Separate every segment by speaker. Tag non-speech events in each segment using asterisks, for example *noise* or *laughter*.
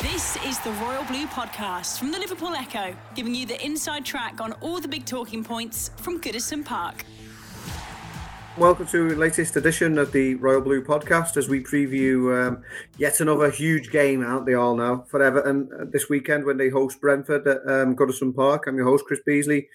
Speaker 1: This is the Royal Blue Podcast from the Liverpool Echo, giving you the inside track on all the big talking points from Goodison Park.
Speaker 2: Welcome to the latest edition of the Royal Blue podcast as we preview um, yet another huge game out they all know for Everton uh, this weekend when they host Brentford at um, Goodison Park. I'm your host, Chris Beesley,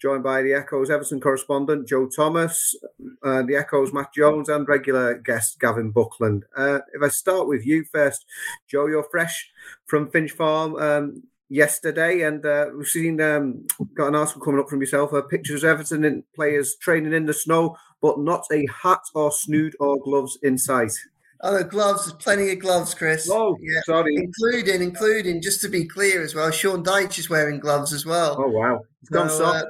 Speaker 2: joined by the Echoes Everton correspondent Joe Thomas, uh, the Echoes Matt Jones, and regular guest Gavin Buckland. Uh, if I start with you first, Joe, you're fresh from Finch Farm. Um, yesterday, and uh, we've seen um, got an article coming up from yourself. Uh, pictures of Everton and players training in the snow, but not a hat or snood or gloves in sight.
Speaker 3: Oh, the gloves. There's plenty of gloves, Chris.
Speaker 2: Oh, yeah. sorry.
Speaker 3: Including, including, just to be clear as well, Sean Dyche is wearing gloves as well.
Speaker 2: Oh wow, it's gone so, uh,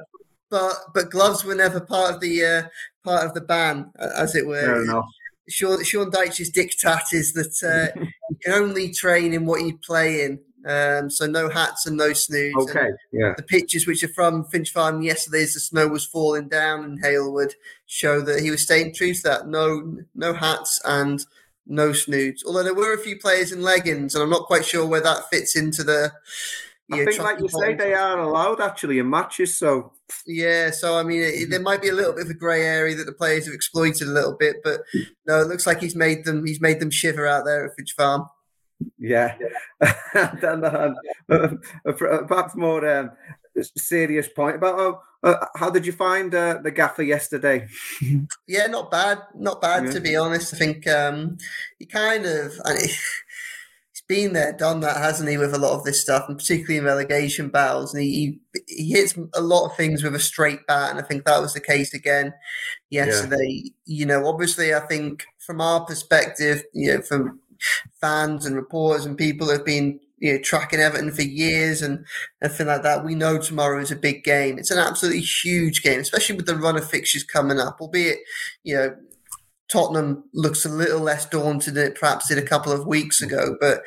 Speaker 3: but but gloves were never part of the uh, part of the ban, as it were.
Speaker 2: Fair enough.
Speaker 3: Sean, Sean Dyche's diktat is that uh, *laughs* you can only train in what you play in. Um, so no hats and no snoods.
Speaker 2: Okay,
Speaker 3: and
Speaker 2: yeah.
Speaker 3: The pictures which are from Finch Farm yesterday as the snow was falling down in Halewood show that he was staying true to that. No, no hats and no snoods. Although there were a few players in leggings, and I'm not quite sure where that fits into the.
Speaker 2: I think, like you say, they are allowed actually in matches. So
Speaker 3: yeah, so I mean, it, there might be a little bit of a grey area that the players have exploited a little bit, but no, it looks like he's made them. He's made them shiver out there at Finch Farm.
Speaker 2: Yeah, and, *laughs* uh, perhaps more um, serious point about oh, uh, how did you find uh, the gaffer yesterday? *laughs*
Speaker 3: yeah, not bad, not bad yeah. to be honest. I think um, he kind of. He's been there, done that, hasn't he, with a lot of this stuff, and particularly in relegation battles. And he, he, he hits a lot of things with a straight bat, and I think that was the case again yesterday. Yeah. You know, obviously, I think from our perspective, you know, from fans and reporters and people have been you know, tracking Everton for years and everything like that. We know tomorrow is a big game. It's an absolutely huge game, especially with the run of fixtures coming up. Albeit, you know, Tottenham looks a little less daunted than it perhaps did a couple of weeks mm. ago. But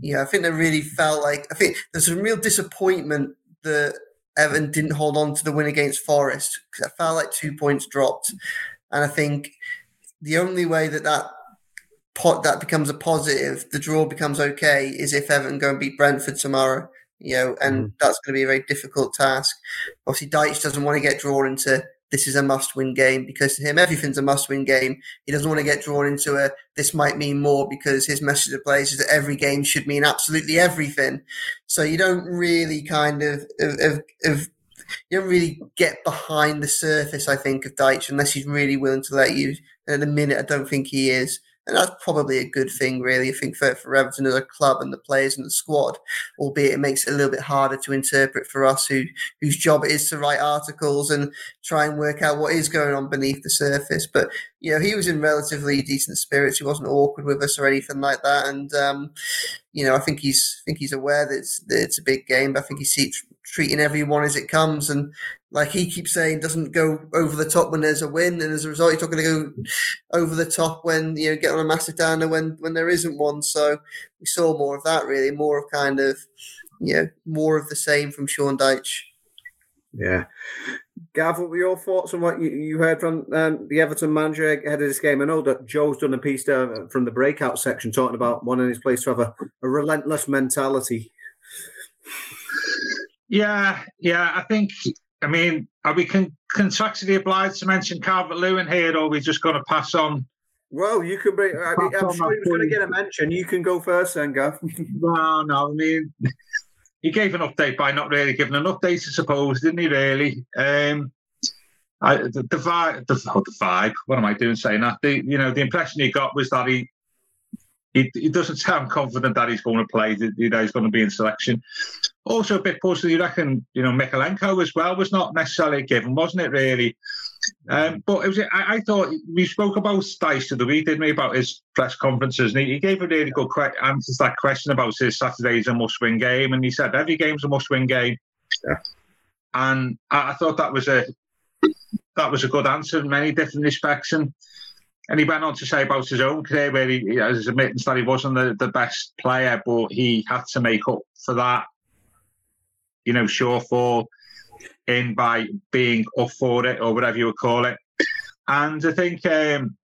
Speaker 3: you know, I think they really felt like I think there's some real disappointment that Everton didn't hold on to the win against Forest because I felt like two points dropped, and I think the only way that that pot that becomes a positive, the draw becomes okay, is if Everton go and beat Brentford tomorrow. You know, and mm. that's going to be a very difficult task. Obviously, Dyche doesn't want to get drawn into this is a must-win game because to him everything's a must-win game. He doesn't want to get drawn into a this might mean more because his message to players is that every game should mean absolutely everything. So you don't really kind of, of, of, of you don't really get behind the surface, I think, of Dyche unless he's really willing to let you. And at the minute, I don't think he is and that's probably a good thing, really. I think for, for Everton as a club and the players and the squad, albeit it makes it a little bit harder to interpret for us, who whose job it is to write articles and try and work out what is going on beneath the surface. But you know, he was in relatively decent spirits. He wasn't awkward with us or anything like that, and um, you know, I think he's I think he's aware that it's, that it's a big game. But I think he's treating everyone as it comes, and like he keeps saying, doesn't go over the top when there's a win, and as a result, he's not going to go over the top when you know get on a massive downer when when there isn't one. So we saw more of that, really, more of kind of you know more of the same from Sean Dyche.
Speaker 2: Yeah. Gav, what were your thoughts on what you, you heard from um, the Everton manager ahead of this game? I know that Joe's done a piece there from the breakout section talking about wanting his players to have a, a relentless mentality.
Speaker 4: Yeah, yeah, I think I mean, are we con- contractually obliged to mention Calvert Lewin here, or are we just going to pass on?
Speaker 2: Well, you can bring. I mean, I'm sure he was going to get a mention. You can go first, then, Gav. *laughs*
Speaker 4: no, no. I mean, he gave an update by not really giving an update, I suppose, didn't he? Really. Um, I, the, the vibe, the, oh, the vibe. What am I doing saying that? The you know the impression he got was that he he, he doesn't sound confident that he's going to play. That he's going to be in selection. also a bit puzzled. You reckon, you know, Mykolenko as well was not necessarily a given, wasn't it? Really. Um, but it was. I, I, thought we spoke about Dyche the week, didn't we, about his press conferences, and he, he gave a really good que- answer to that question about his Saturday's a must-win game, and he said every game's a must-win game. Yeah. And I, I thought that was a that was a good answer in many different respects, and and he went on to say about his own career, where he, has admittance that he wasn't the, the best player, but he had to make up for that, you know, shortfall in by being up for it or whatever you would call it. And I think um,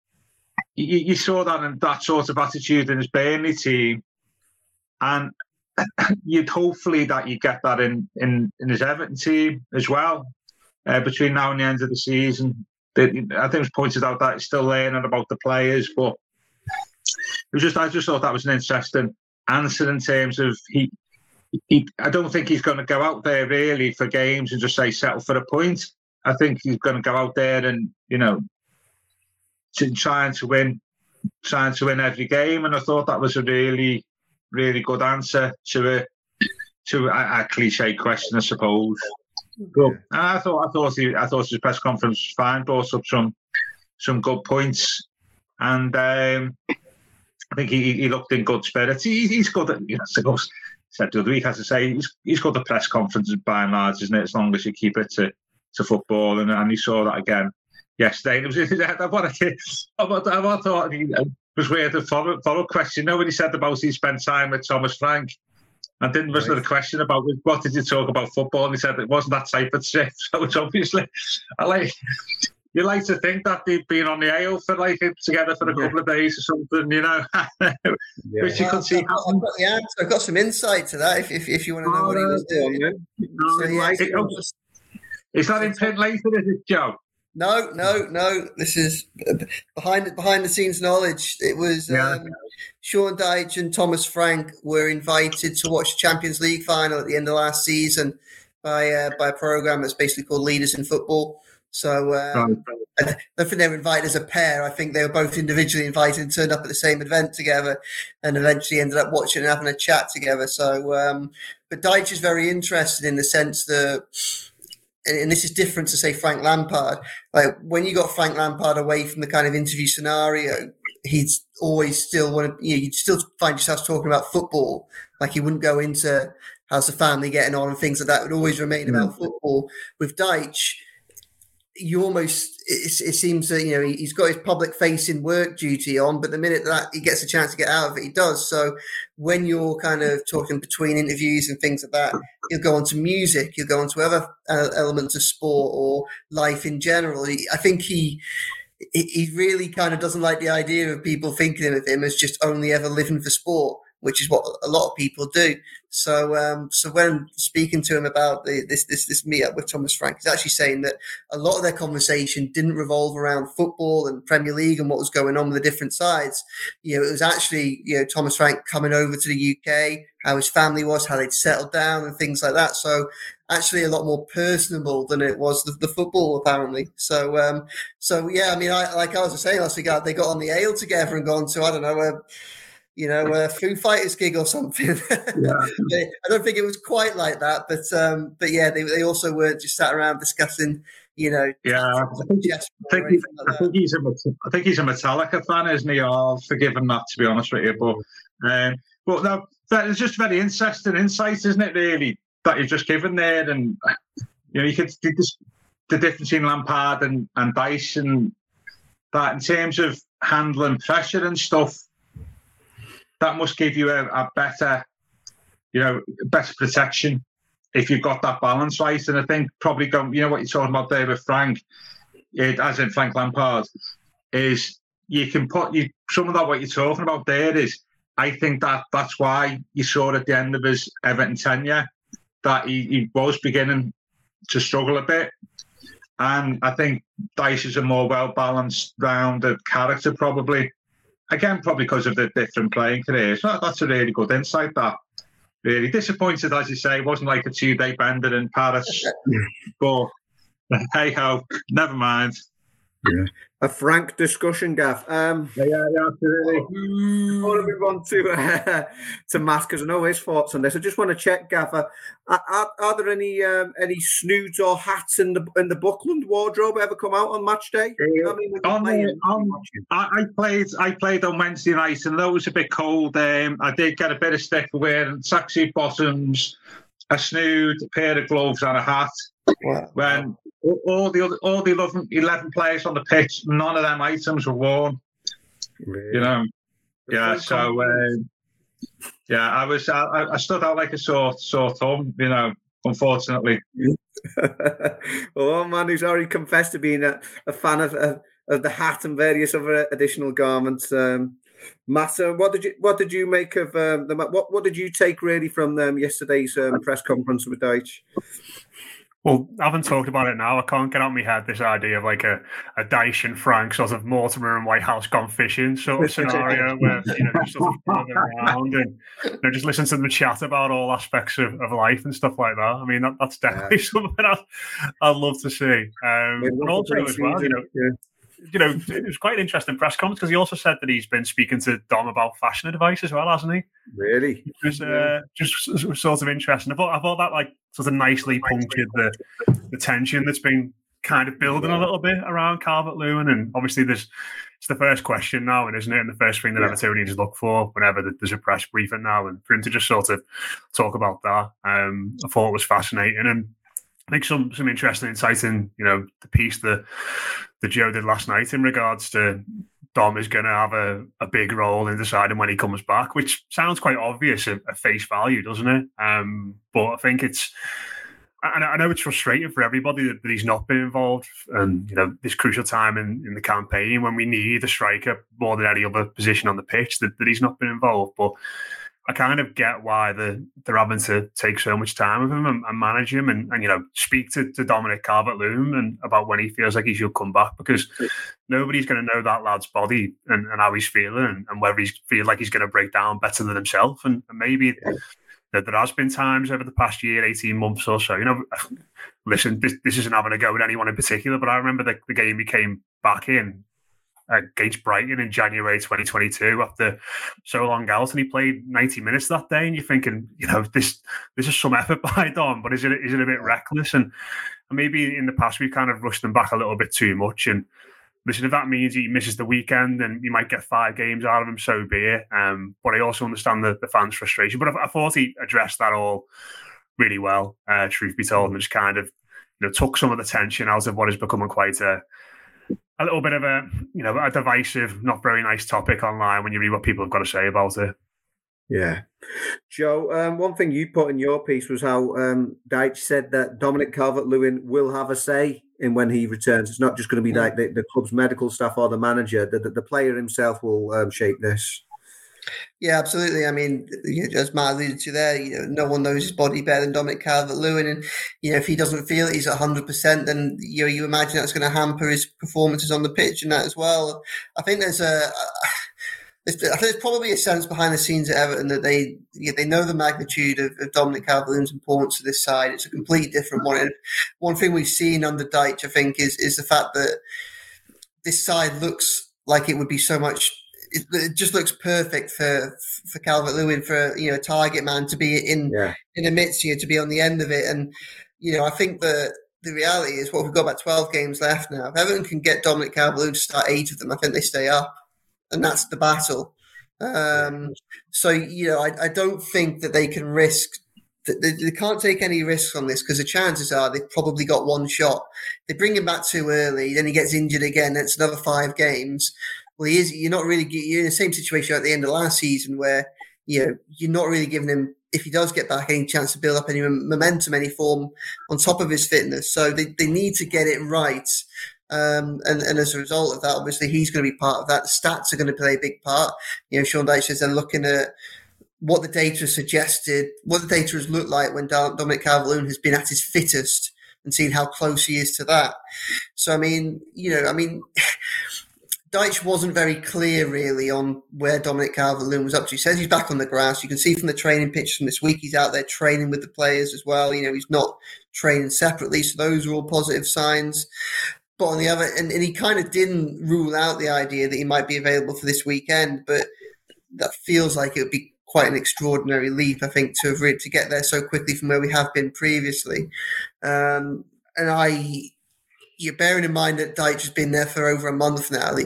Speaker 4: you, you, saw that and that sort of attitude in his Burnley team, and *clears throat* you'd hopefully that you get that in in, in his Everton team as well uh, between now and the end of the season. I think it was pointed out that he's still learning about the players, but it was just I just thought that was an interesting answer in terms of he he, I don't think he's going to go out there really for games and just say settle for a point. I think he's going to go out there and you know, trying to win, trying to win every game. And I thought that was a really, really good answer to a to a, a cliche question, I suppose. I thought I thought he, I thought his press conference was fine. Brought up some some good points, and um, I think he, he looked in good spirits. He, he's good at you know, said the other week, as I say, he's, he's got the press conferences by and large, isn't it? As long as you keep it to, to football, and, and he saw that again yesterday. It was *laughs* what I, I, thought he was weird. A follow, follow question. Nobody said about he spent time with Thomas Frank. And then was there a question about what did you talk about football? And he said it wasn't that type of trip. So it's obviously, I like you like to think that they've been on the ale for like together for a couple of days or something, you know, yeah. *laughs* which you could see. I've got,
Speaker 3: I've got, the answer. I've got some insight to that if, if, if you want to know oh, what he was doing.
Speaker 4: No, so, yeah, it, is that in print later, is it, Joe?
Speaker 3: No, no, no. This is behind behind the scenes knowledge. It was yeah. um, Sean Dyche and Thomas Frank were invited to watch the Champions League final at the end of last season by uh, by a program that's basically called Leaders in Football. So um, I don't think they were invited as a pair. I think they were both individually invited and turned up at the same event together, and eventually ended up watching and having a chat together. So, um, but Dyche is very interested in the sense that, and this is different to say Frank Lampard. Like when you got Frank Lampard away from the kind of interview scenario, he'd always still want to. You know, you'd still find yourself talking about football. Like he wouldn't go into how's the family getting on and things like that. It would always remain mm. about football. With Dyche you almost it, it, seems that you know he's got his public facing work duty on but the minute that he gets a chance to get out of it he does. So when you're kind of talking between interviews and things like that you'll go on to music you'll go on to other uh, elements of sport or life in general. I think he he really kind of doesn't like the idea of people thinking of him as just only ever living for sport which is what a lot of people do. So, um, so when speaking to him about the, this this this meetup with Thomas Frank, he's actually saying that a lot of their conversation didn't revolve around football and Premier League and what was going on with the different sides. You know, it was actually you know Thomas Frank coming over to the UK, how his family was, how they'd settled down, and things like that. So, actually, a lot more personable than it was the, the football apparently. So, um, so yeah, I mean, I, like I was saying last week, they got on the ale together and gone to I don't know. Uh, you know, a Foo Fighters gig or something. *laughs* Yeah. I don't think it was quite like that, but um, but yeah, they, they also weren't just sat around discussing, you know.
Speaker 4: Yeah, I think, I think, like I think he's a I think he's a Metallica fan, isn't he? I'll forgive him that to be honest with you, but um, but no, that is just very interesting insight, isn't it? Really, that you've just given there, and you know, you could just the difference between Lampard and and and that in terms of handling pressure and stuff that must give you a, a better, you know, better protection if you've got that balance right. And I think probably going, you know, what you're talking about there with Frank, it, as in Frank Lampard, is you can put you some of that what you're talking about there is I think that that's why you saw at the end of his Everton tenure that he, he was beginning to struggle a bit. And I think Dyche is a more well balanced, rounded character, probably again, probably because of the different playing careers. So that's a really good insight. That really disappointed, as you say, it wasn't like a two-day bender in Paris, *laughs* but hey ho, never mind.
Speaker 2: Yeah. A frank discussion, Gav. Um,
Speaker 4: yeah, yeah, yeah, absolutely.
Speaker 2: Before we move on to uh, *laughs* to Matt, because I know his thoughts on this, I just want to check, Gav. Uh, are, are, there any um, any snoods or hats in the in the Buckland wardrobe ever come out on match day?
Speaker 4: Uh, I, mean, on, on, I, I, played I played on Wednesday night, and though it was a bit cold, um, I did get a bit of stick for wearing tracksuit bottoms, a snood, a pair of gloves, and a hat. Wow. When all the other, all the 11, 11 players on the pitch, none of them items were worn. Really? You know, yeah. So uh, yeah, I was I, I, stood out like a sore sore thumb. You know, unfortunately. *laughs*
Speaker 2: well, one man who's already confessed to being a, a fan of, uh, of the hat and various other additional garments. Um, uh, what did you what did you make of um, the what what did you take really from um, yesterday's um, press conference with Dyche?
Speaker 5: Well, I haven't talked about it now. I can't get out of my head this idea of like a, a Dyche and Frank sort of Mortimer and Whitehouse gone fishing sort of *laughs* scenario where you know just sort of around and you know, just listen to them chat about all aspects of, of life and stuff like that. I mean, that, that's definitely yeah. *laughs* something I'd, I'd love to see. Um, and also as well, you know. Yeah you know, it was quite an interesting press conference because he also said that he's been speaking to Dom about fashion advice as well, hasn't he?
Speaker 2: Really?
Speaker 5: It was uh, just sort of interesting. I thought I thought that like sort of nicely punctured the the tension that's been kind of building a little bit around Calvert Lewin, and obviously there's it's the first question now, and isn't it? And the first thing that yeah. Evertonians look for whenever there's a press briefing now, and for him to just sort of talk about that, um, I thought it was fascinating and. I think some some interesting insight in you know the piece that that Joe did last night in regards to Dom is going to have a, a big role in deciding when he comes back, which sounds quite obvious at, at face value, doesn't it? Um, but I think it's, and I know it's frustrating for everybody that, he's not been involved, and you know this crucial time in, in the campaign when we need a striker more than any other position on the pitch that, that he's not been involved. But I kind of get why the, they're having to take so much time with him and, and manage him and, and, you know, speak to, to Dominic Calvert Lewin and about when he feels like he should come back because nobody's going to know that lad's body and, and how he's feeling and, and whether he feels like he's going to break down better than himself. And, and maybe yeah. there has been times over the past year, 18 months or so, you know, *sighs* listen, this, this isn't having a go at anyone in particular, but I remember the, the game he came back in against Brighton in January 2022 after so long out, and he played 90 minutes that day. And you're thinking, you know, this this is some effort *laughs* by Dom, but is it is it a bit reckless? And, and maybe in the past we've kind of rushed him back a little bit too much. And listen, if that means he misses the weekend and you might get five games out of him, so be it. Um, but I also understand the, the fans' frustration. But I, I, thought he addressed that all really well, uh, truth be told, and just kind of you know took some of the tension out of what is becoming quite a a little bit of a you know a divisive, not very nice topic online when you read what people have got to say about it.
Speaker 2: Yeah, Joe. Um, one thing you put in your piece was how um, Dyche said that Dominic Calvert-Lewin will have a say in when he returns. It's not just going to be like the, the, club's medical staff or the manager. The, the, the player himself will um, shape this.
Speaker 3: Yeah, absolutely. I mean, as Matt alluded to there, you know, no one knows his body better than Dominic Calvert-Lewin, and you know, if he doesn't feel he's hundred percent, then you know, you imagine that's going to hamper his performances on the pitch and that as well. I think there's a. *sighs* I think there's probably a sense behind the scenes at Everton that they they know the magnitude of, of Dominic Calvert-Lewin's importance to this side. It's a completely different one. And one thing we've seen under Dyche, I think, is is the fact that this side looks like it would be so much it, it just looks perfect for for Calvert Lewin for you know target man to be in yeah. in the midst here to be on the end of it, and you know I think that the reality is what we've got about twelve games left now. If Everton can get Dominic Calvert Lewin to start eight of them, I think they stay up, and that's the battle. Um, so you know I, I don't think that they can risk they, they, can't take any risks on this because the chances are they've probably got one shot. They bring him back too early, then he gets injured again. It's another five games well, he is. You're not really. You're in the same situation at the end of last season where you know you're not really giving him if he does get back any chance to build up any momentum, any form on top of his fitness. So they, they need to get it right. Um, and, and as a result of that, obviously he's going to be part of that. The stats are going to play a big part. You know, Sean Dyche says they're looking at what the data suggested, what the data has looked like when Dominic Calvert-Lewin has been at his fittest and seeing how close he is to that. So, I mean, you know, I mean, Dyche wasn't very clear really on where Dominic Calvert-Lewin was up to. He says he's back on the grass. You can see from the training pictures from this week, he's out there training with the players as well. You know, he's not training separately, so those are all positive signs. but on the other, and, and he kind of didn't rule out the idea that he might be available for this weekend, but that feels like it would be quite an extraordinary leap, I think, to have to get there so quickly from where we have been previously. Um, and I, you're bearing in mind that Dyche has been there for over a month now.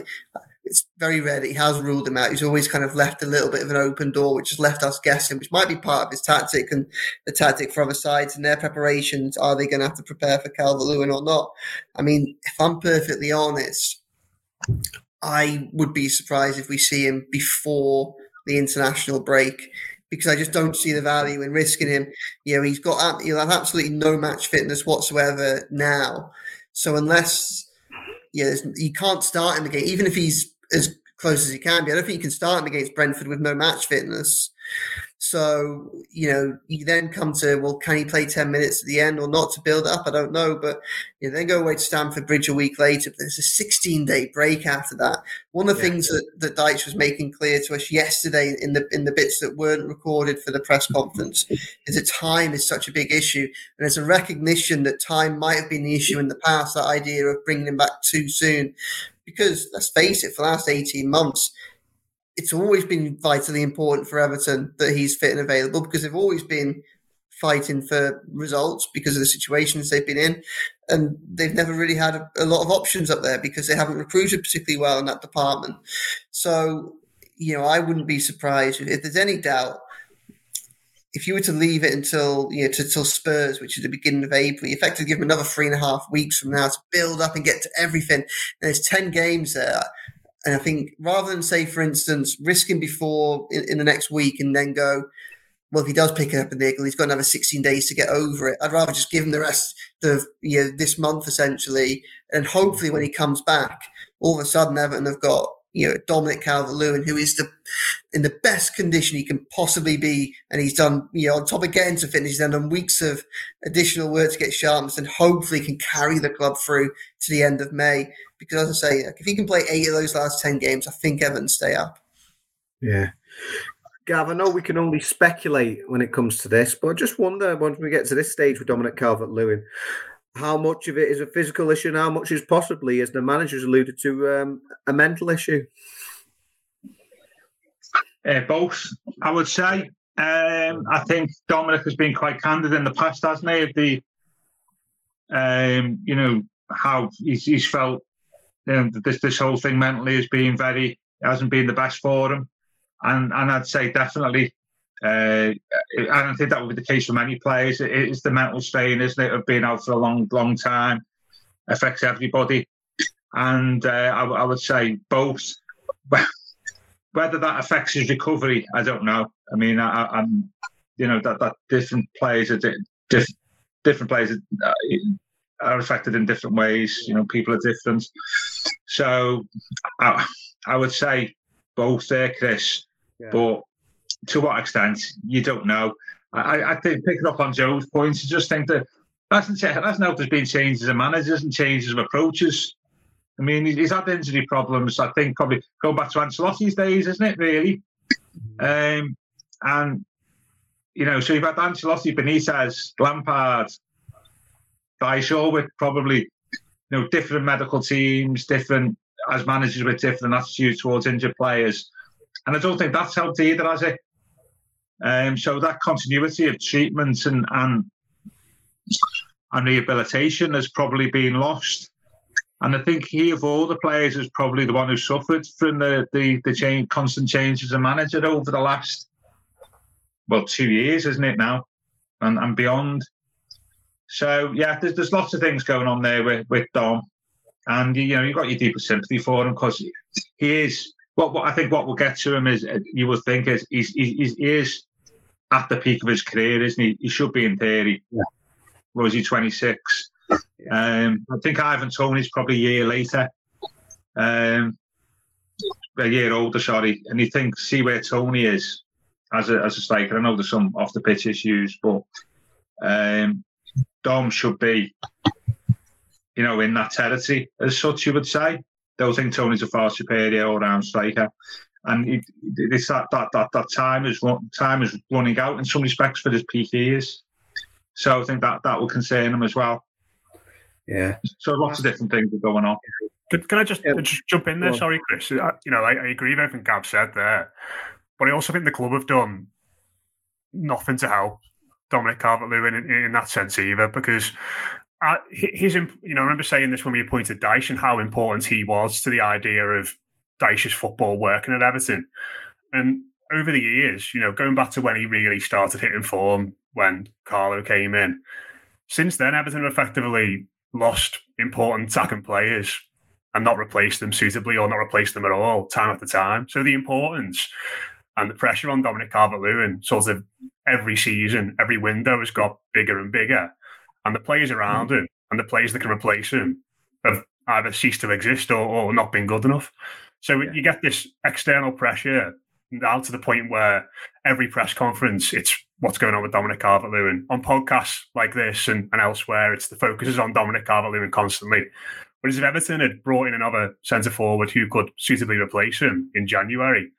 Speaker 3: It's very rare that he has ruled him out. He's always kind of left a little bit of an open door, which has left us guessing, which might be part of his tactic and the tactic for other sides and their preparations. Are they going to have to prepare for Calvert Lewin or not? I mean, if I'm perfectly honest, I would be surprised if we see him before the international break because I just don't see the value in risking him. You know, he's got he'll have absolutely no match fitness whatsoever now. So unless yeah, you can't start him again, even if he's as close as he can be. I don't think you can start him against Brentford with no match fitness. So, you know, you then come to, well, can he play 10 minutes at the end or not to build up? I don't know. But you know, then go away to Stamford Bridge a week later. But there's a 16 day break after that. One of the yeah, things yeah. that, that Dyche was making clear to us yesterday in the in the bits that weren't recorded for the press conference is that time is such a big issue. And there's a recognition that time might have been the issue in the past, that idea of bringing him back too soon. Because let's face it, for the last 18 months, it's always been vitally important for Everton that he's fit and available because they've always been fighting for results because of the situations they've been in. And they've never really had a, a, lot of options up there because they haven't recruited particularly well in that department. So, you know, I wouldn't be surprised if, there's any doubt. If you were to leave it until you know to, till Spurs, which is the beginning of April, you effectively give them another three and a half weeks from now to build up and get to everything. And there's ten games there. And I think rather than say, for instance, risking before in, in, the next week and then go, well, if he does pick it up a nickel, he's got another 16 days to get over it. I'd rather just give him the rest of you know, this month essentially. And hopefully when he comes back, all of a sudden Everton have got you know Dominic Calvert-Lewin, who is the in the best condition he can possibly be, and he's done you know on top of getting to fitness, he's done weeks of additional work to get sharpness, and hopefully can carry the club through to the end of May. Because as I say, if he can play eight of those last ten games, I think Everton stay up.
Speaker 2: Yeah. Gav, I know we can only speculate when it comes to this, but I just wonder once we get to this stage with Dominic Calvert Lewin, how much of it is a physical issue and how much is possibly, as the manager's alluded to, um, a mental issue?
Speaker 4: Uh, both, I would say. Um, I think Dominic has been quite candid in the past, hasn't he? The, um, you know, how he's, he's felt you know, this this whole thing mentally has been very hasn't been the best for him, and and I'd say definitely. Uh, I don't think that would be the case for many players. It is the mental strain, isn't it, of being out for a long, long time, affects everybody, and uh, I, I would say both. *laughs* Whether that affects his recovery, I don't know. I mean, I, am you know, that that different players are different. Different players uh, are affected in different ways. You know, people are different. So I, I would say both there, Chris. Yeah. But to what extent, you don't know. I, I think picking up on Joe's points, I just think that that's, not that's now there's been changes in managers and changes of approaches. I mean, he's had injury problems. I think probably go back to Ancelotti's days, isn't it? Really, um, and you know, so you've had Ancelotti, Benitez, Lampard, Dyche with probably you know different medical teams, different as managers with different attitudes towards injured players, and I don't think that's helped either, has it? Um, so that continuity of treatment and and and rehabilitation has probably been lost. And I think he, of all the players, is probably the one who suffered from the the, the change, constant changes as manager over the last well two years, isn't it now, and and beyond. So yeah, there's, there's lots of things going on there with, with Dom, and you know you've got your deepest sympathy for him because he is. What, what I think what we'll get to him is you would think is he's, he's, he is at the peak of his career, isn't he? He should be in theory. Yeah. Was he, 26? Um, I think Ivan Toney's probably a year later, um, a year older, sorry. And you think, see where Toney is as a, as a striker. I know there's some off the pitch issues, but um, Dom should be, you know, in that territory as such. You would say. Don't think Toney's a far superior all-round striker, and it, it's that, that that that time is time is running out in some respects for his peak years. So I think that that will concern him as well.
Speaker 2: Yeah.
Speaker 4: So lots of different things are going on.
Speaker 5: Can, can I just, yeah. just jump in there? Sorry, Chris. I, you know, I, I, agree with everything Gav said there, but I also think the club have done nothing to help Dominic Calvert-Lewin in, in that sense either, because uh, his, you know, I remember saying this when we appointed Dyche and how important he was to the idea of Dyche's football working at Everton, and over the years, you know, going back to when he really started hitting form when Carlo came in, since then Everton have effectively lost important attacking players and not replaced them suitably or not replaced them at all time after time. So the importance and the pressure on Dominic Calvert-Lewin sort of every season, every window has got bigger and bigger. And the players around him and the players that can replace him have either ceased to exist or, or not been good enough. So yeah. you get this external pressure now to the point where every press conference, it's what's going on with Dominic Calvert-Lewin. On podcasts like this and, and elsewhere, it's the focus is on Dominic Calvert-Lewin constantly. Whereas if Everton had brought in another centre forward who could suitably replace him in January,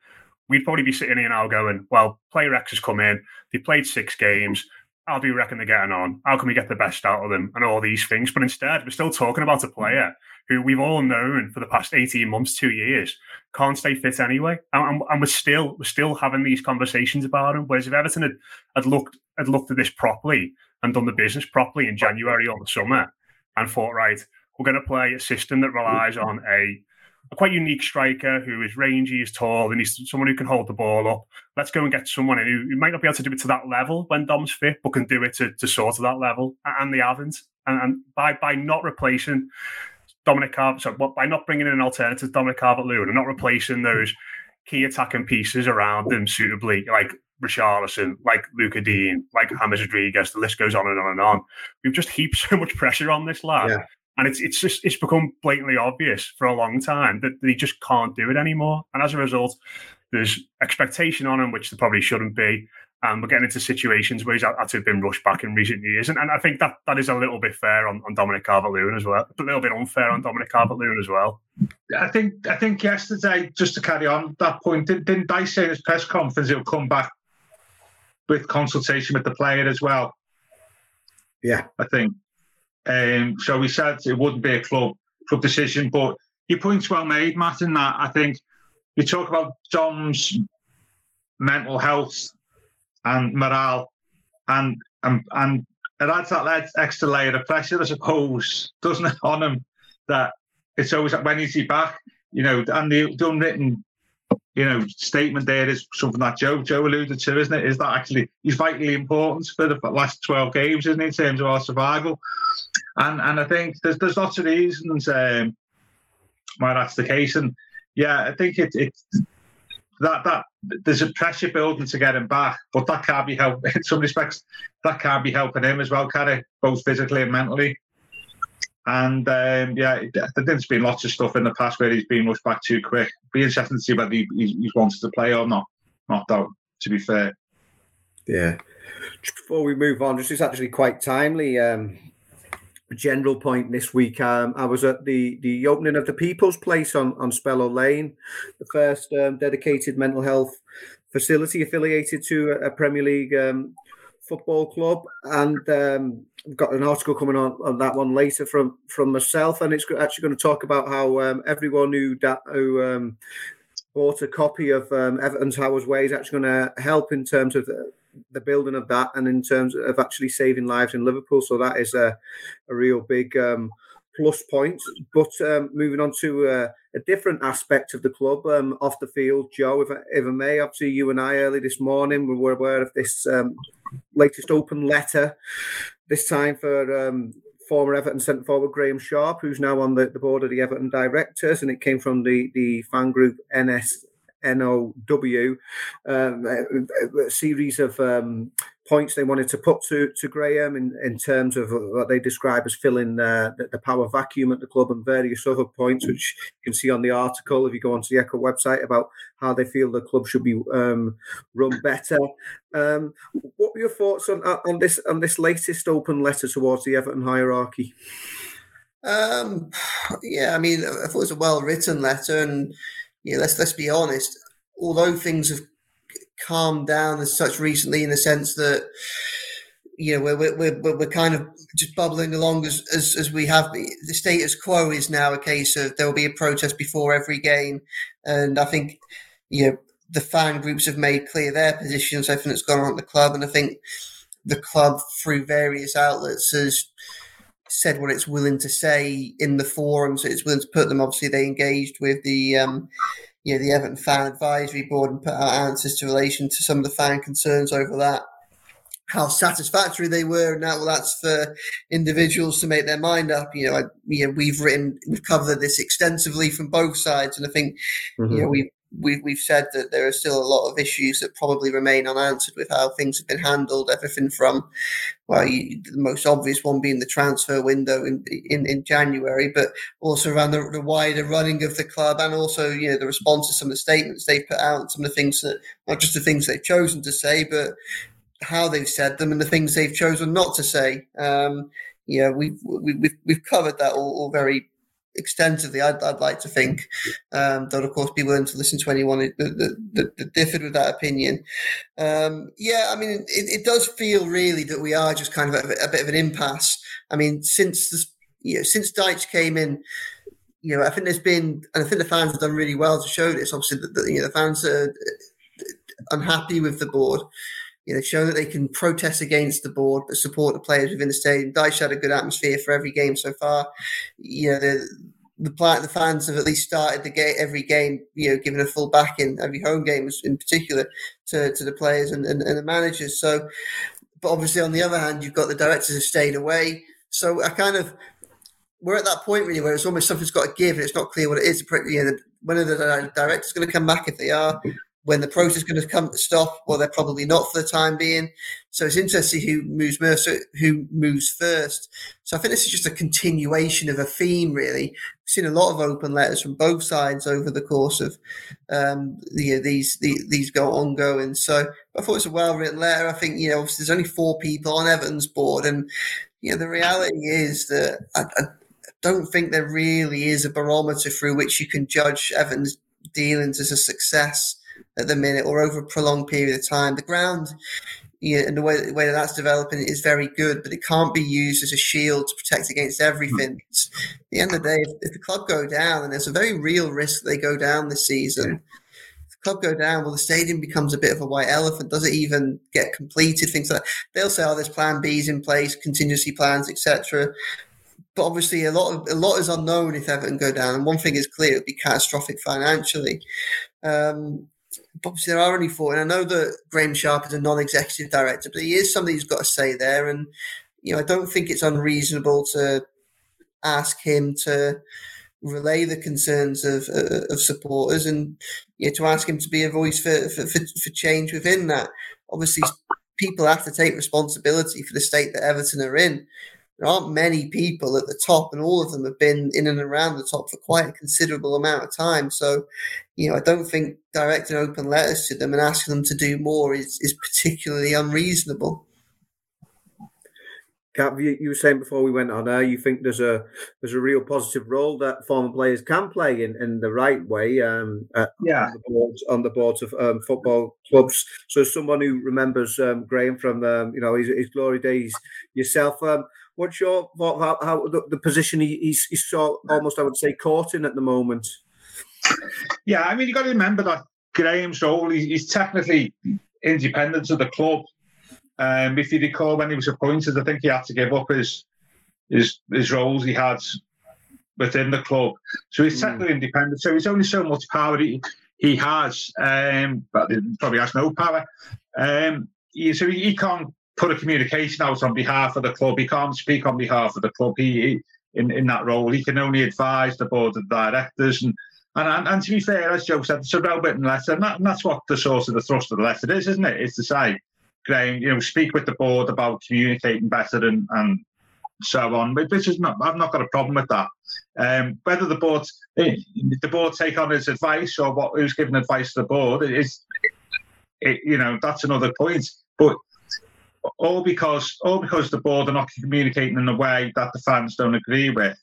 Speaker 5: we'd probably be sitting here now going, well, player X has come in, they played six games. How do you reckon they're getting on? How can we get the best out of them? And all these things. But instead, we're still talking about a player who we've all known for the past 18 months, two years, can't stay fit anyway. And, and, we're still we're still having these conversations about him. Whereas if Everton had, had looked had looked at this properly and done the business properly in January or the summer and thought, right, we're going to play a system that relies on a, a quite unique striker who is rangy, is tall, and he's someone who can hold the ball up. Let's go and get someone who, who might not be able to do it to that level when Dom's fit, but can do it to, to sort of that level. And they haven't. And, and by by not replacing Dominic Carver, so by not bringing in an alternative Dominic Calvert-Lewin and not replacing those key attacking pieces around them suitably, like Richarlison, like Lucas Digne, like James Rodriguez, the list goes on and on and on. We've just heaped *laughs* so much pressure on this lad. Yeah. And it's it's just it's become blatantly obvious for a long time that, that he just can't do it anymore. And as a result, there's expectation on him, which there probably shouldn't be. And we're getting into situations where he's had to have been rushed back in recent years. And, and I think that that is a little bit fair on, on Dominic Calvert Lewin as well. A little bit unfair on Dominic Calvert Lewin as well.
Speaker 4: I think I think yesterday, just to carry on that point, didn't, didn't Dyche say in his press conference he'll come back with consultation with the player as well?
Speaker 2: Yeah.
Speaker 4: I think. Um, so we said it wouldn't be a club club decision, but your point's well made, Matt. In that, I think you talk about Dom's mental health and morale, and and and it adds that extra layer of pressure, I suppose, doesn't it, on him? That it's always that when is he back? You know, and the, the unwritten you know, statement there is something that Joe Joe alluded to, isn't it? Is that actually he's vitally important for the last twelve games, isn't he, in terms of our survival? And and I think there's there's lots of reasons um, why that's the case. And yeah, I think it it that that there's a pressure building to get him back, but that can't be help *laughs* in some respects. That can't be helping him as well, can it? Both physically and mentally. And um, yeah, there's been lots of stuff in the past where he's been rushed back too quick. Be interesting to see whether he, he's wanted to play or not. Not though, to be fair.
Speaker 2: Yeah. Before we move on, just it's actually quite timely. Um, general point this week. Um, I was at the the opening of the People's Place on on Spellow Lane, the first um, dedicated mental health facility affiliated to a, Premier League um, football club, and um, I've got an article coming on on that one later from from myself, and it's actually going to talk about how um, everyone who that who um, bought a copy of um, Everton's Howard's Way is actually going to help in terms of the, the, building of that, and in terms of actually saving lives in Liverpool. So that is a a real big um, plus point. But um, moving on to uh, a different aspect of the club um, off the field, Joe, if, if I may, obviously you and I early this morning we were aware of this um, latest open letter this time for um, former Everton centre forward Graeme Sharp, who's now on the, the board of the Everton directors, and it came from the, the fan group NS NOW, um, a, series of um, points they wanted to put to, to Graeme in, in terms of what they describe as filling uh, the, the, power vacuum at the club and various other points, which you can see on the article if you go onto the Echo website about how they feel the club should be um, run better. Um, what were your thoughts on, on this on this latest open letter towards the Everton hierarchy?
Speaker 3: Um, yeah, I mean, I thought it was a well written letter, and yeah, let's let's be honest. Although things have calmed down as such recently, in the sense that you know, we're, we're, we're, kind of just bubbling along as, as, as we have. The status quo is now a case of there will be a protest before every game. And I think, you know, the fan groups have made clear their positions, everything that's gone on at the club. And I think the club, through various outlets, has said what it's willing to say in the forums. It's willing to put them. Obviously, they engaged with the um, you know the Everton fan advisory board and put out answers to relation to some of the fan concerns over that. How satisfactory they were, and now well, that's for individuals to make their mind up. You know, I, you know, we've written, we've covered this extensively from both sides, and I think mm-hmm. you know we've we've, we've said that there are still a lot of issues that probably remain unanswered with how things have been handled. Everything from, well, you, the most obvious one being the transfer window in in, in January, but also around the, the, wider running of the club and also, you know, the response to some of the statements they've put out, some of the things that, not just the things they've chosen to say, but how they've said them and the things they've chosen not to say. Um, yeah, we've, we've, we've covered that all, all very extensively, I'd, I'd like to think. Um, though, of course, be willing to listen to anyone that, that, that, that differed with that opinion. Um, yeah, I mean, it, it, does feel really that we are just kind of a, a bit of an impasse. I mean, since this, you know, since Dyche came in, you know, I think there's been, and I think the fans have done really well to show this. Obviously, the, the you know, the fans are unhappy with the board. You know, show that they can protest against the board but support the players within the stadium. Dyche had a good atmosphere for every game so far. You know, the the the fans have at least started the game every game. You know, giving a full back in every home game in particular to, to the players and, and, and the managers. So, but obviously on the other hand, you've got the directors have stayed away. So I kind of we're at that point really where it's almost something's got to give, and it's not clear what it is. You know, when are the directors going to come back if they are? When the process is going to come to stop. Well, they're probably not for the time being. So it's interesting who moves who moves first. So I think this is just a continuation of a theme, really. We've seen a lot of open letters from both sides over the course of um, the, these the, these go ongoing. So I thought it's a well written letter. I think you know there's only four people on Everton's board, and you know the reality is that I, I don't think there really is a barometer through which you can judge Everton's dealings as a success at the minute or over a prolonged period of time. The ground yeah, and the way, the way that that's developing is very good, but it can't be used as a shield to protect against everything. It's, at the end of the day, if, if, the club go down, and there's a very real risk they go down this season, if the club go down, well, the stadium becomes a bit of a white elephant. Does it even get completed? Things like that. They'll say, "Oh, there's Plan B's in place, contingency plans, etc." But obviously, a lot of a lot is unknown if Everton go down, and one thing is clear: it would be catastrophic financially. Um, obviously there are only four, and I know that Graeme Sharp is a non-executive director, but he is somebody who's got to say there. And you know, I don't think it's unreasonable to ask him to relay the concerns of uh, of supporters and you know, to ask him to be a voice for, for, for change within that. Obviously, people have to take responsibility for the state that Everton are in there aren't many people at the top, and all of them have been in and around the top for quite a considerable amount of time. So, you know, I don't think directing open letters to them and asking them to do more is, is particularly unreasonable.
Speaker 2: Gav, you, you were saying before we went on there, you think there's a there's a real positive role that former players can play in, in the right way. Um,
Speaker 4: yeah,
Speaker 2: on the boards, on the boards of um, football clubs. So, as someone who remembers um, Graeme from um, you know his, his glory days, yourself, um, What's your thought about how the, the position he, he's, he's sort almost, I would say, caught in at the moment?
Speaker 4: Yeah, I mean, you got to remember that Graeme's role, he's technically independent of the club. Um, if you recall, when he was appointed, I think he had to give up his his his roles he had within the club. So he's hmm. technically mm. independent. So he's only so much power he, he has, um, but he probably has no power. Um, he, so he, he can't put a communication out on behalf of the club. He can't speak on behalf of the club. He, in, in that role, he can only advise the board of directors. And, and, and, and to be fair, as Joe said, it's a well-written letter, and, that, and that's what the source of the thrust of the letter is, isn't it? It's to say, Graeme, you know, speak with the board about communicating better and, and so on. But this is not, I've not got a problem with that. Um, whether the board, the board take on his advice or what who's giving advice to the board is, it, you know, that's another point. But all because all because the board are not communicating in a way that the fans don't agree with.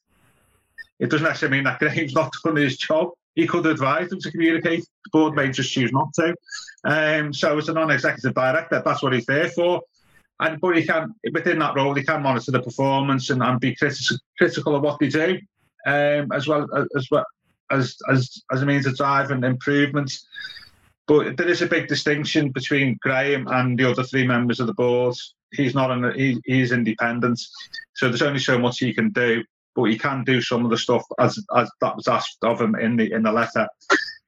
Speaker 4: It doesn't necessarily mean that Graeme's not *laughs* done his job. He could advise them to communicate. The board may just choose not to. Um, so as a non-executive director, that's what he's there for. and but he can within that role he can monitor the performance and, and be critical critical of what they do, um, as well as well as as as a means of driving improvements. But there is a big distinction between Graeme and the other three members of the board. He's not an he, he's independent, so there's only so much he can do. But he can do some of the stuff as as that was asked of him in the in the letter.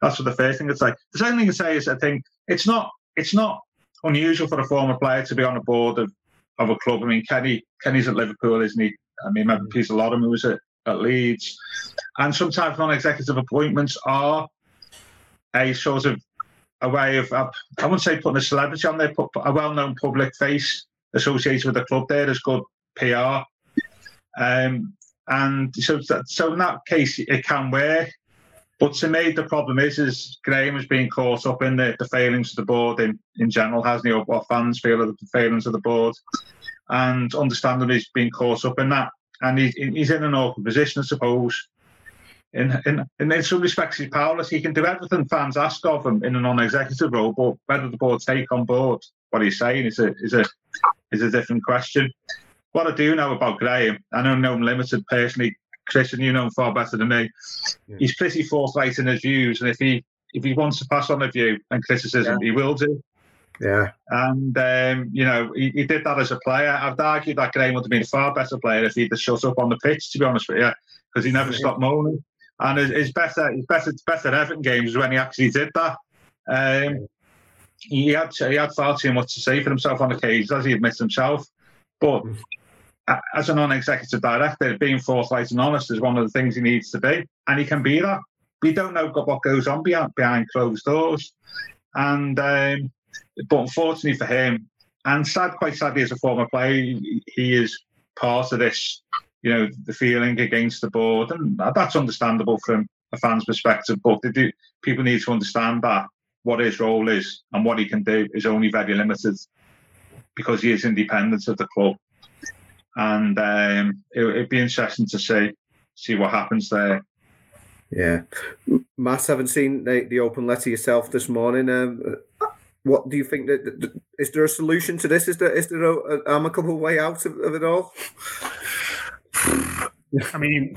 Speaker 4: That's what the first thing I'd say. The second thing I'd say is I think it's not it's not unusual for a former player to be on a board of, of a club. I mean, Kenny Kenny's at Liverpool, isn't he? I mean, remember Peter Lorimer who was at, at Leeds. And sometimes non-executive appointments are a sort of a way of, I wouldn't say putting a celebrity on there, but a well-known public face associated with the club there is good PR. Um, and so, so in that case, it can work. But to me, the problem is, is Graeme has been caught up in the, the failings of the board in, in general, hasn't he? What fans feel of the failings of the board. And understandably, he's been caught up in that. And he, he's in an awkward position, I suppose. In, in, in some respects, he's powerless. He can do everything fans ask of him in a non-executive role, but whether the board take on board what he's saying is a is a is a different question. What I do know about Graeme, I don't know him limited personally. Chris, and you know him far better than me. Yeah. He's pretty forthright in his views, and if he if he wants to pass on a view and criticism, yeah. he will do.
Speaker 2: Yeah.
Speaker 4: And, um, you know, he, he, did that as a player. I've argued that Graeme would have been a far better player if he'd have shut up on the pitch, to be honest with you, because he never stopped moaning. And his, better, his better, better Everton games when he actually did that. Um, he had he had far too much to say for himself on occasions, as he admits himself. But mm as a non-executive director, being forthright and honest is one of the things he needs to be, and he can be that. We don't know what goes on behind, behind closed doors, and um, but unfortunately for him, and sad, quite sadly as a former player, he, is part of this. You know, the feeling against the board, and that's understandable from a fan's perspective. But do, people need to understand that what his role is and what he can do is only very limited because he is independent of the club and um, it, would be interesting to see see what happens there.
Speaker 2: Yeah, Matt, haven't seen the, the open letter yourself this morning. Um, what do you think? That is there a solution to this? Is there is there a, a amicable way out of, of it all?
Speaker 5: I mean,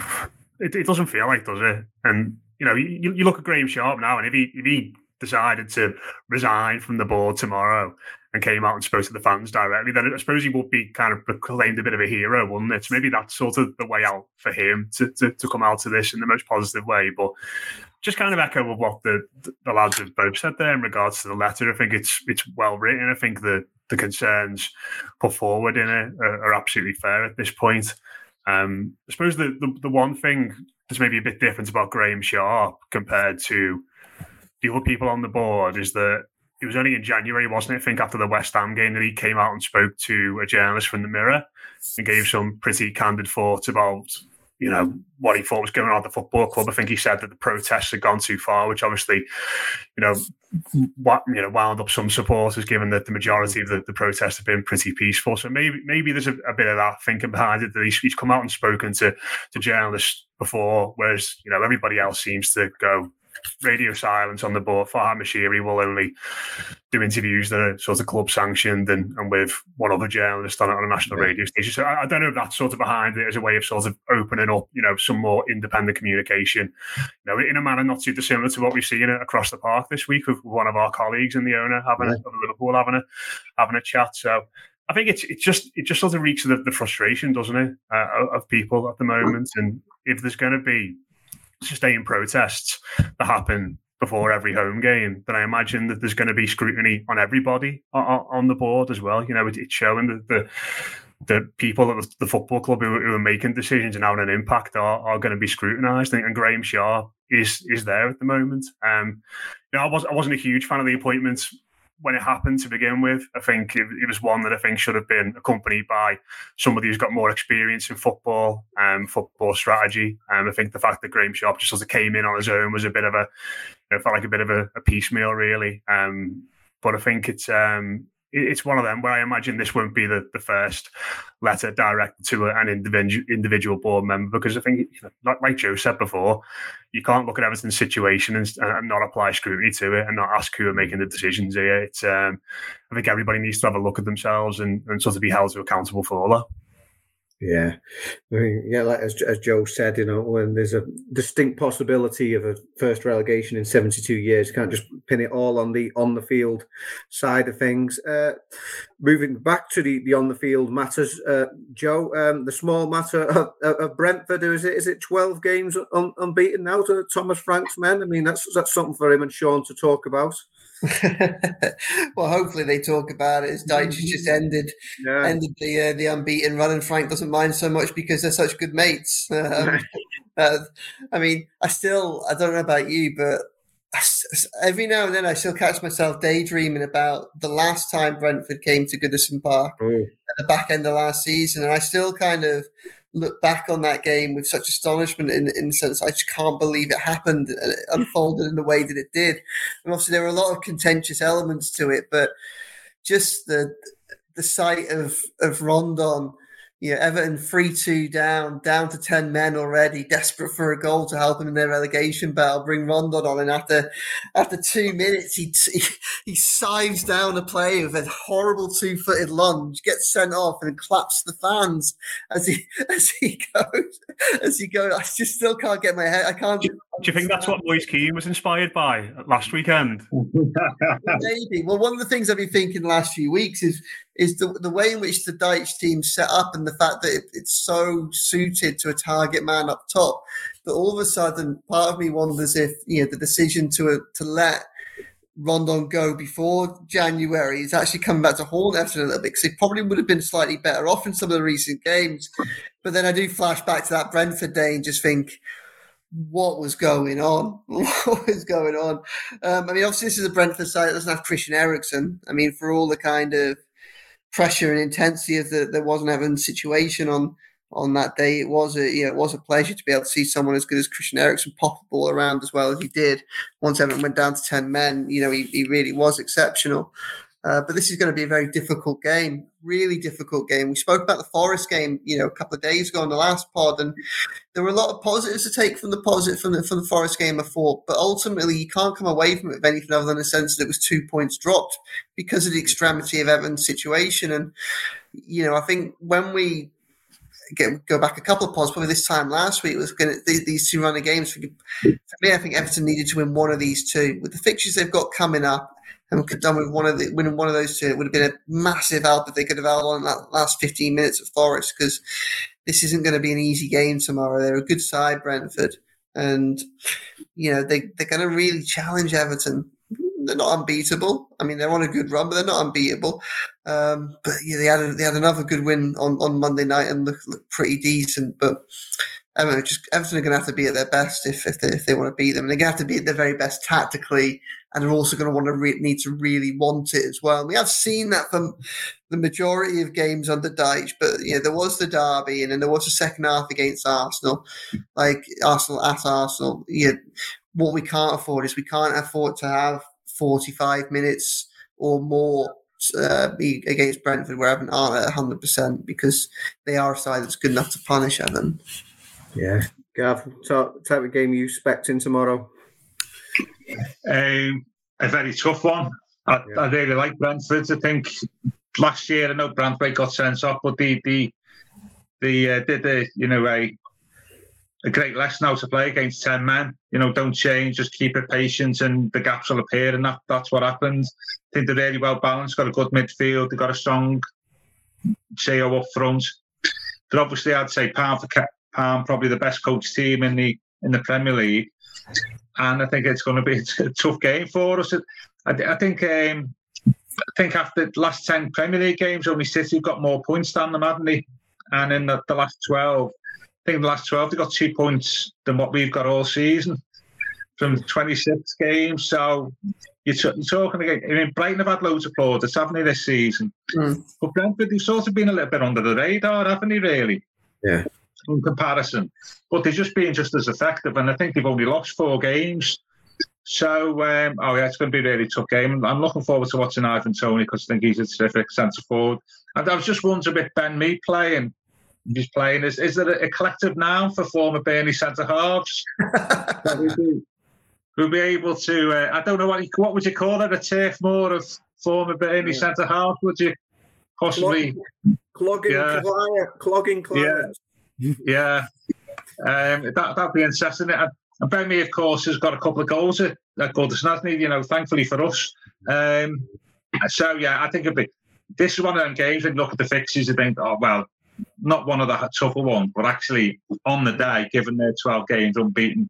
Speaker 5: it, it, doesn't feel like, does it? And you know, you, you look at Graeme Sharp now, and if he if he decided to resign from the board tomorrow, and came out and spoke to the fans directly, then I suppose he would be kind of proclaimed a bit of a hero, wouldn't it? So maybe that's sort of the way out for him to, to, to come out to this in the most positive way. But just kind of echo with what the, the lads have both said there in regards to the letter. I think it's it's well written. I think the the concerns put forward in it are, are absolutely fair at this point. Um, I suppose the, the, the one thing that's maybe a bit different about Graeme Sharp compared to the other people on the board is that it was only in January, wasn't it? I think after the West Ham game that he came out and spoke to a journalist from the Mirror and gave some pretty candid thoughts about, you know, what he thought was going on at the football club. I think he said that the protests had gone too far, which obviously, you know, what you know, wound up some supporters, given that the majority of the, the protests have been pretty peaceful. So maybe maybe there's a, a bit of that thinking behind it that he's, he's come out and spoken to to journalists before, whereas you know everybody else seems to go radio silence on the board. Farhad Moshiri will only do interviews that are sort of club sanctioned and, and with one other journalist on, on a national yeah. radio station. So I, I, don't know if that's sort of behind it as a way of sort of opening up, you know, some more independent communication, you know, in a manner not too dissimilar to what we've seen across the park this week with one of our colleagues and the owner having yeah. a, Liverpool having a having a chat. So I think it's it's just it just sort of reeks of the, the frustration, doesn't it, uh, of people at the moment. And if there's going to be sustained protests that happen before every home game, then I imagine that there's going to be scrutiny on everybody on, the board as well. You know, it's showing that the the people at the, football club who, are making decisions and having an impact are, are going to be scrutinised. And, Graeme Sharp is is there at the moment. Um, you know, I was I wasn't a huge fan of the appointments when it happened to begin with. I think it, it, was one that I think should have been accompanied by somebody who's got more experience in football and um, football strategy. And um, I think the fact that Graeme Sharp just sort of came in on his own was a bit of a, you know, felt like a bit of a, a piecemeal, really. Um, but I think it's, um, it's one of them where I imagine this won't be the, the first letter directed to an individual individual board member because I think, you know, like, like Joe said before, you can't look at Everton's situation and, and, not apply scrutiny to it and not ask who are making the decisions here. It's um, I think everybody needs to have a look at themselves and, and sort of be held to accountable for all that.
Speaker 2: Yeah, I mean, yeah, like as, as Joe said, you know, when there's a distinct possibility of a first relegation in 72 years, you can't just pin it all on the on the field side of things. Uh, moving back to the, the on the field matters, uh, Joe, um, the small matter *laughs* of, of, Brentford, is it is it 12 games un, unbeaten now to Thomas Frank's men? I mean, that's that's something for him and Sean to talk about. *laughs*
Speaker 3: well, hopefully they talk about it as Dyche just mm-hmm. ended yeah. ended the uh, the unbeaten run, and Frank doesn't mind so much because they're such good mates. *laughs* Um, uh, I mean, I still I don't know about you, but every now and then I still catch myself daydreaming about the last time Brentford came to Goodison Park oh. at the back end of last season, and I still kind of look back on that game with such astonishment in, in the sense I just can't believe it happened and it unfolded in the way that it did. And obviously there were a lot of contentious elements to it, but just the the sight of of Rondon you know, Everton 3 2 down, down to 10 men already, desperate for a goal to help them in their relegation battle, bring Rondon on. And after after two minutes, he, *laughs* he, he sives down a player with a horrible two footed lunge, gets sent off, and claps the fans as he *laughs* as he goes. As he goes, I just still can't get my head. I can't.
Speaker 5: Do, you think that's what Moise Kean was inspired by last weekend?
Speaker 3: Maybe. Well, one of the things I've been thinking the last few weeks is is the, the way in which the Dyche team set up and the fact that it, it's so suited to a target man up top that all of a sudden part of me wonders if you know the decision to to let Rondon go before January is actually coming back to haunt Everton a little bit because they probably would have been slightly better off in some of the recent games. But then I do flash back to that Brentford day and just think, what was going on? *laughs* What was going on? Um, I mean, obviously, this is a Brentford side that doesn't have Christian Eriksen. I mean, for all the kind of pressure and intensity of the there wasn't Evan situation on on that day. It was a you know, it was a pleasure to be able to see someone as good as Christian Eriksen pop the ball around as well as he did. Once Everton went down to ten men, you know he, he really was exceptional. Uh, but this is going to be a very difficult game, really difficult game. We spoke about the Forest game, you know, a couple of days ago on the last pod, and there were a lot of positives to take from the positive from the from the Forest game. Thought, but ultimately, you can't come away from it with anything other than a sense that it was two points dropped because of the extremity of Everton's situation. And you know, I think when we Get, go back a couple of pods, probably this time last week, was going to these two running games. For me, I think Everton needed to win one of these two. With the fixtures they've got coming up, and could done with one of the winning one of those two. It would have been a massive help if they could have held on that last 15 minutes of Forest because this isn't going to be an easy game tomorrow. They're a good side, Brentford, and you know they they're going to really challenge Everton. They're not unbeatable. I mean, they're on a good run, but they're not unbeatable. Um, but yeah, they had a, they had another good win on, on Monday night and looked, looked pretty decent. But Mean, just Everton are going to have to be at their best if if they, if they want to beat them. And they're going to have to be at their very best tactically and they're also going to want to re- need to really want it as well. we have seen that from the majority of games under Dyche, but you know there was the derby, and then there was the second half against Arsenal, like Arsenal at Arsenal. You know, what we can't afford is we can't afford to have forty-five minutes or more uh, against Brentford where Everton aren't at hundred percent because they are a side that's good enough to punish Everton.
Speaker 2: Yeah, Gav, type of game you expecting tomorrow?
Speaker 4: Um, a very tough one. I, yeah. I, really like Brentford. I think last year I know Brentford got sent off, but the the the uh, did the you know a a great lesson how to play against ten men. You know, don't change, just keep it patient, and the gaps will appear, and that that's what happens. I think they're really well balanced. Got a good midfield. They've got a strong trio up front. But obviously, I'd say pound for pound, probably the best coach team in the in the Premier League and I think it's going to be *laughs* a tough game for us. I, I think um, I think after the last ten Premier League games, only City have got more points than them, hadn't they? And in the, the last twelve, I think the last twelve they got two points than what we've got all season from twenty six games. So you're, t- you're, talking again. I mean, Brighton have had loads of plaudits, haven't they, this season? Mm. But Brentford, they've sort of been a little bit under the radar, haven't they? Really?
Speaker 2: Yeah
Speaker 4: in comparison. But they're just being just as effective, and I think they've only lost four games So, um, oh yeah, it's going to be a really tough game. I'm looking forward to watching Ivan Toney because I think he's a terrific centre forward. And I was just wondering with Ben Mee playing, he's playing, is, is there a, collective now for former Burnley centre halves? *laughs* we'll be able to, uh, I don't know what what would you call it, a turf more of former Burnley yeah. centre half, would you? Possibly.
Speaker 2: Clogging, yeah. Client, clogging clients.
Speaker 4: Yeah. Yeah. Um, that, that'd be interesting. And, and Ben Mee, of course, has got a couple of goals at, at he? You know, thankfully for us. Um, so, yeah, I think it'd be, this is one of them games and look at the fixtures and think, oh, well, not one of the tougher ones, but actually on the day, given their 12 games unbeaten,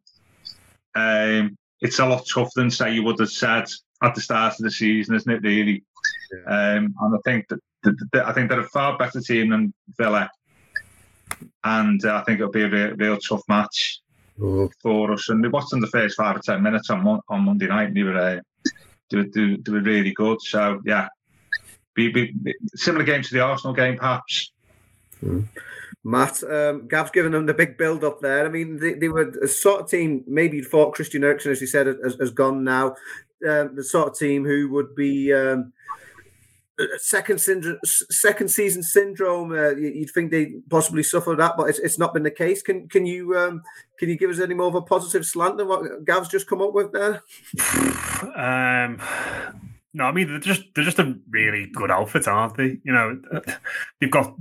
Speaker 4: um, it's a lot tougher than, say, you would have said at the start of the season, isn't it, really? Yeah. Um, and I think that, that, that, I think they're a far better team than Villa. And uh, I think it'll be a real, real tough match oh. for us. And we watched them the first five or ten minutes on on Monday night, and they were uh, they, were, they, were really good. So yeah, be, be, similar game to the Arsenal game, perhaps.
Speaker 2: Mm. Matt, um, Gav's given them the big build up there. I mean, they, they were a sort of team, maybe thought Christian Eriksen, as he said, has, has gone now. Um, the sort of team who would be um, second syndrome, second season syndrome. Uh, you'd think they possibly suffer that, but it's, it's not been the case. Can can you um, can you give us any more of a positive slant than what Gav's just come up with there?
Speaker 5: Um, no, I mean they're just they're just a really good outfit, aren't they? You know, they've got.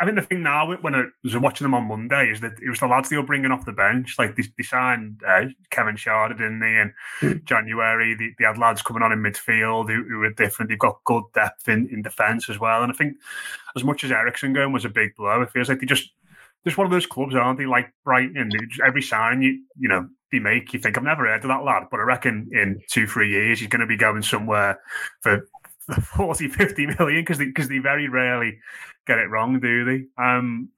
Speaker 5: I think the thing now when I was watching them on Monday is that it was the lads they were bringing off the bench. Like they, they signed uh, Kevin Schade, didn't they? In hmm. January, they, they, had lads coming on in midfield who, who were different. They've got good depth in, in defence as well. And I think as much as Eriksen going was a big blow, it feels like they just just one of those clubs, aren't they? Like Brighton, every sign you you know they make, you think, I've never heard of that lad, but I reckon in two, three years, he's going to be going somewhere for *laughs* 40, 50 million because they, cause they very rarely get it wrong, do they? Um,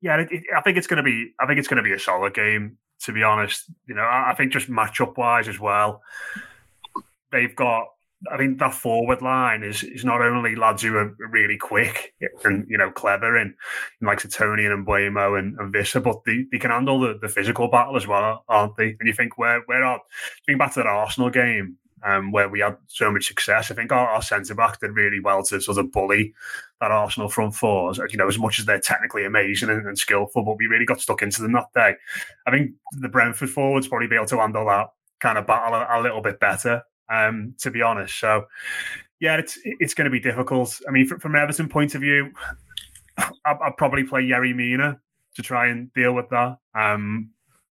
Speaker 5: yeah, it, it, I think it's going to be, I think it's going to be a solid game, to be honest. You know, I, I think just matchup wise as well, they've got I think that forward line is is not only lads who are really quick and you know clever and, and like Toney and Mbeumo and, and Wissa, but they, they can handle the, the physical battle as well, aren't they? And you think where where are think back to that Arsenal game um, where we had so much success. I think our, our centre back did really well to sort of bully that Arsenal front four. You know, as much as they're technically amazing and, and skillful, but we really got stuck into them that day. I think the Brentford forwards probably be able to handle that kind of battle a, a little bit better um, to be honest. So, yeah, it's it's going to be difficult. I mean, from, from an Everton point of view, I'd, I'd, probably play Yerry Mina to try and deal with that. Um,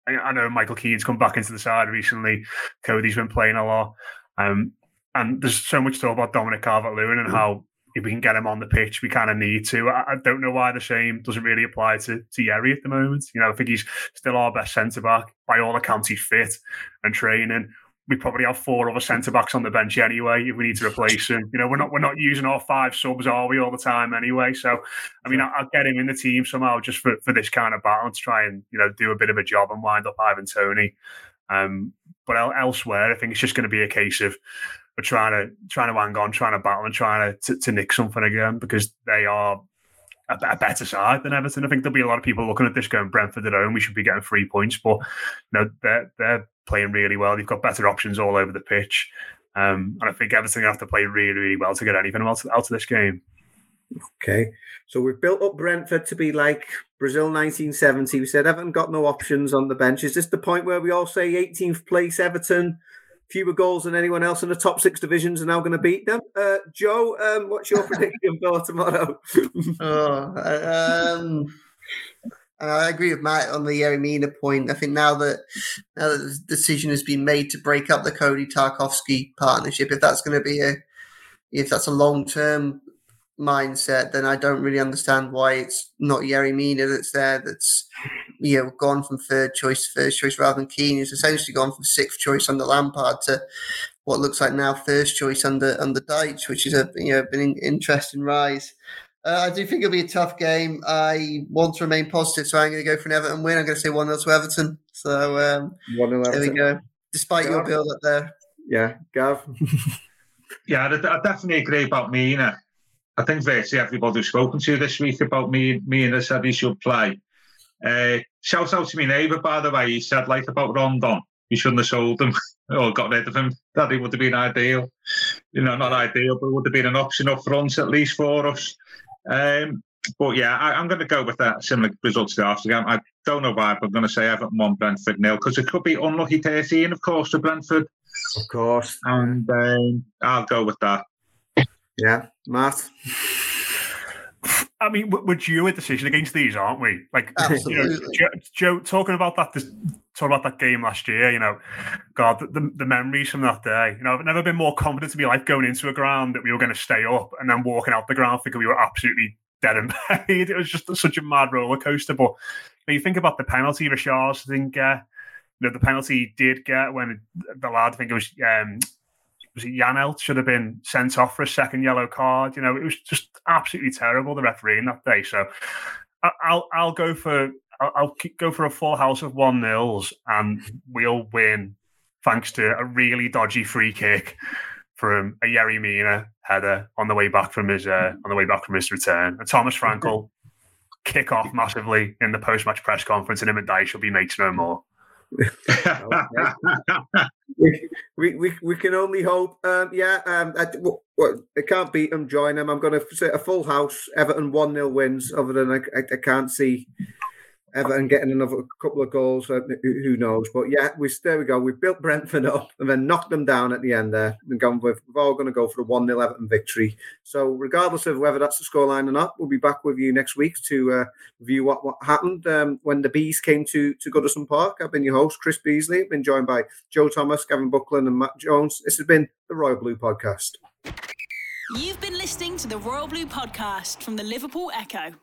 Speaker 5: I, I, know Michael Keane's come back into the side recently. Coady's been playing a lot. Um, and there's so much talk about Dominic Calvert-Lewin and how if we can get him on the pitch, we kind of need to. I, I, don't know why the same doesn't really apply to, to Yerry at the moment. You know, I think he's still our best centre back. By all accounts, he's fit and training we probably have four other centre backs on the bench anyway if we need to replace him. You know, we're not we're not using our five subs, are we, all the time anyway? So, I mean, I'll get him in the team somehow just for, for this kind of battle to try and you know do a bit of a job and wind up Ivan Toney. Um, but elsewhere, I think it's just going to be a case of we're trying to trying to hang on, trying to battle, and trying to, to, to nick something again because they are a, a, better side than Everton. I think there'll be a lot of people looking at this going Brentford at home. We should be getting three points, but you know they're they're playing really well. They've got better options all over the pitch, um, and I think Everton have to play really really well to get anything out, out of this game.
Speaker 2: Okay, so we've built up Brentford to be like Brazil 1970. We said Everton got no options on the bench. Is this the point where we all say 18th place Everton? Fewer goals than anyone else in the top six divisions are now going to beat them. Uh, Joe, um, what's your *laughs* prediction for tomorrow? *laughs*
Speaker 3: oh, um, I agree with Matt on the Yerry Mina point. I think now that now that the decision has been made to break up the Coady Tarkowski partnership, if that's going to be a if that's a long term mindset, then I don't really understand why it's not Yerry Mina that's there. That's you know gone from third choice to first choice rather than Keane. He's essentially gone from sixth choice under Lampard to what looks like now first choice under under Dyche, which is a you know been an interesting rise. Uh, I do think it'll be a tough game. I want to remain positive, so I'm going to go for an Everton win. I'm going to say 1 0 to Everton. So um, 1 0 There we go. Despite Gav. your build up there.
Speaker 2: Yeah, Gav. *laughs*
Speaker 4: yeah, I, I, definitely agree about Mina. I think virtually everybody who's spoken to this week about me, Mina said he should play. Uh, shout out to my neighbour, by the way. He said, like, about Rondon. you shouldn't have sold him or *laughs* got rid of him. That would have been ideal. You know, not ideal, but it would have been an option up front at least for us. Um, but yeah, I, am going to go with that similar result to the Arsenal game. I don't know why, but I'm going to say Everton one, Brentford nil, because it could be unlucky 13, of course, to Brentford.
Speaker 2: Of course.
Speaker 4: And um, I'll go with that.
Speaker 2: Yeah, Matt.
Speaker 5: I mean, we're due a decision against these, aren't we? Like,
Speaker 3: Absolutely.
Speaker 5: You know, Joe, Joe, talking about that, this, talking about that game last year. You know, God, the, the memories from that day. You know, I've never been more confident to be like going into a ground that we were going to stay up, and then walking out the ground thinking we were absolutely dead and buried. *laughs* It was just such a mad roller coaster. But you, know, you think about the penalty Richards didn't get. You know, the penalty he did get when the lad, I think it was um, was it Janelt should have been sent off for a second yellow card. You know, it was just absolutely terrible the refereeing that day. So I'll I'll go for I'll, go for a full house of one nils, and we'll win thanks to a really dodgy free kick from a Yerry Mina header on the way back from his uh, on the way back from his return. And Thomas Frank'll kick off massively in the post match press conference, and him and Dyche will be mates no more.
Speaker 2: We, we, we can only hope. Um, yeah, um, I, well, I can't beat them. Join them. I'm going to say a full house. Everton one 0 wins. Other than I, I, I can't see Everton getting another couple of goals. Uh, who knows? But yeah, we there we go. We built Brentford up and then knocked them down at the end there. And gone we're all going to go for a 1 0 Everton victory. So, regardless of whether that's the scoreline or not, we'll be back with you next week to uh, review what, what happened um, when the Bees came to, to Goodison Park. I've been your host, Chris Beesley. I've been joined by Joe Thomas, Gavin Buckland, and Matt Jones. This has been the Royal Blue Podcast.
Speaker 1: You've been listening to the Royal Blue Podcast from the Liverpool Echo.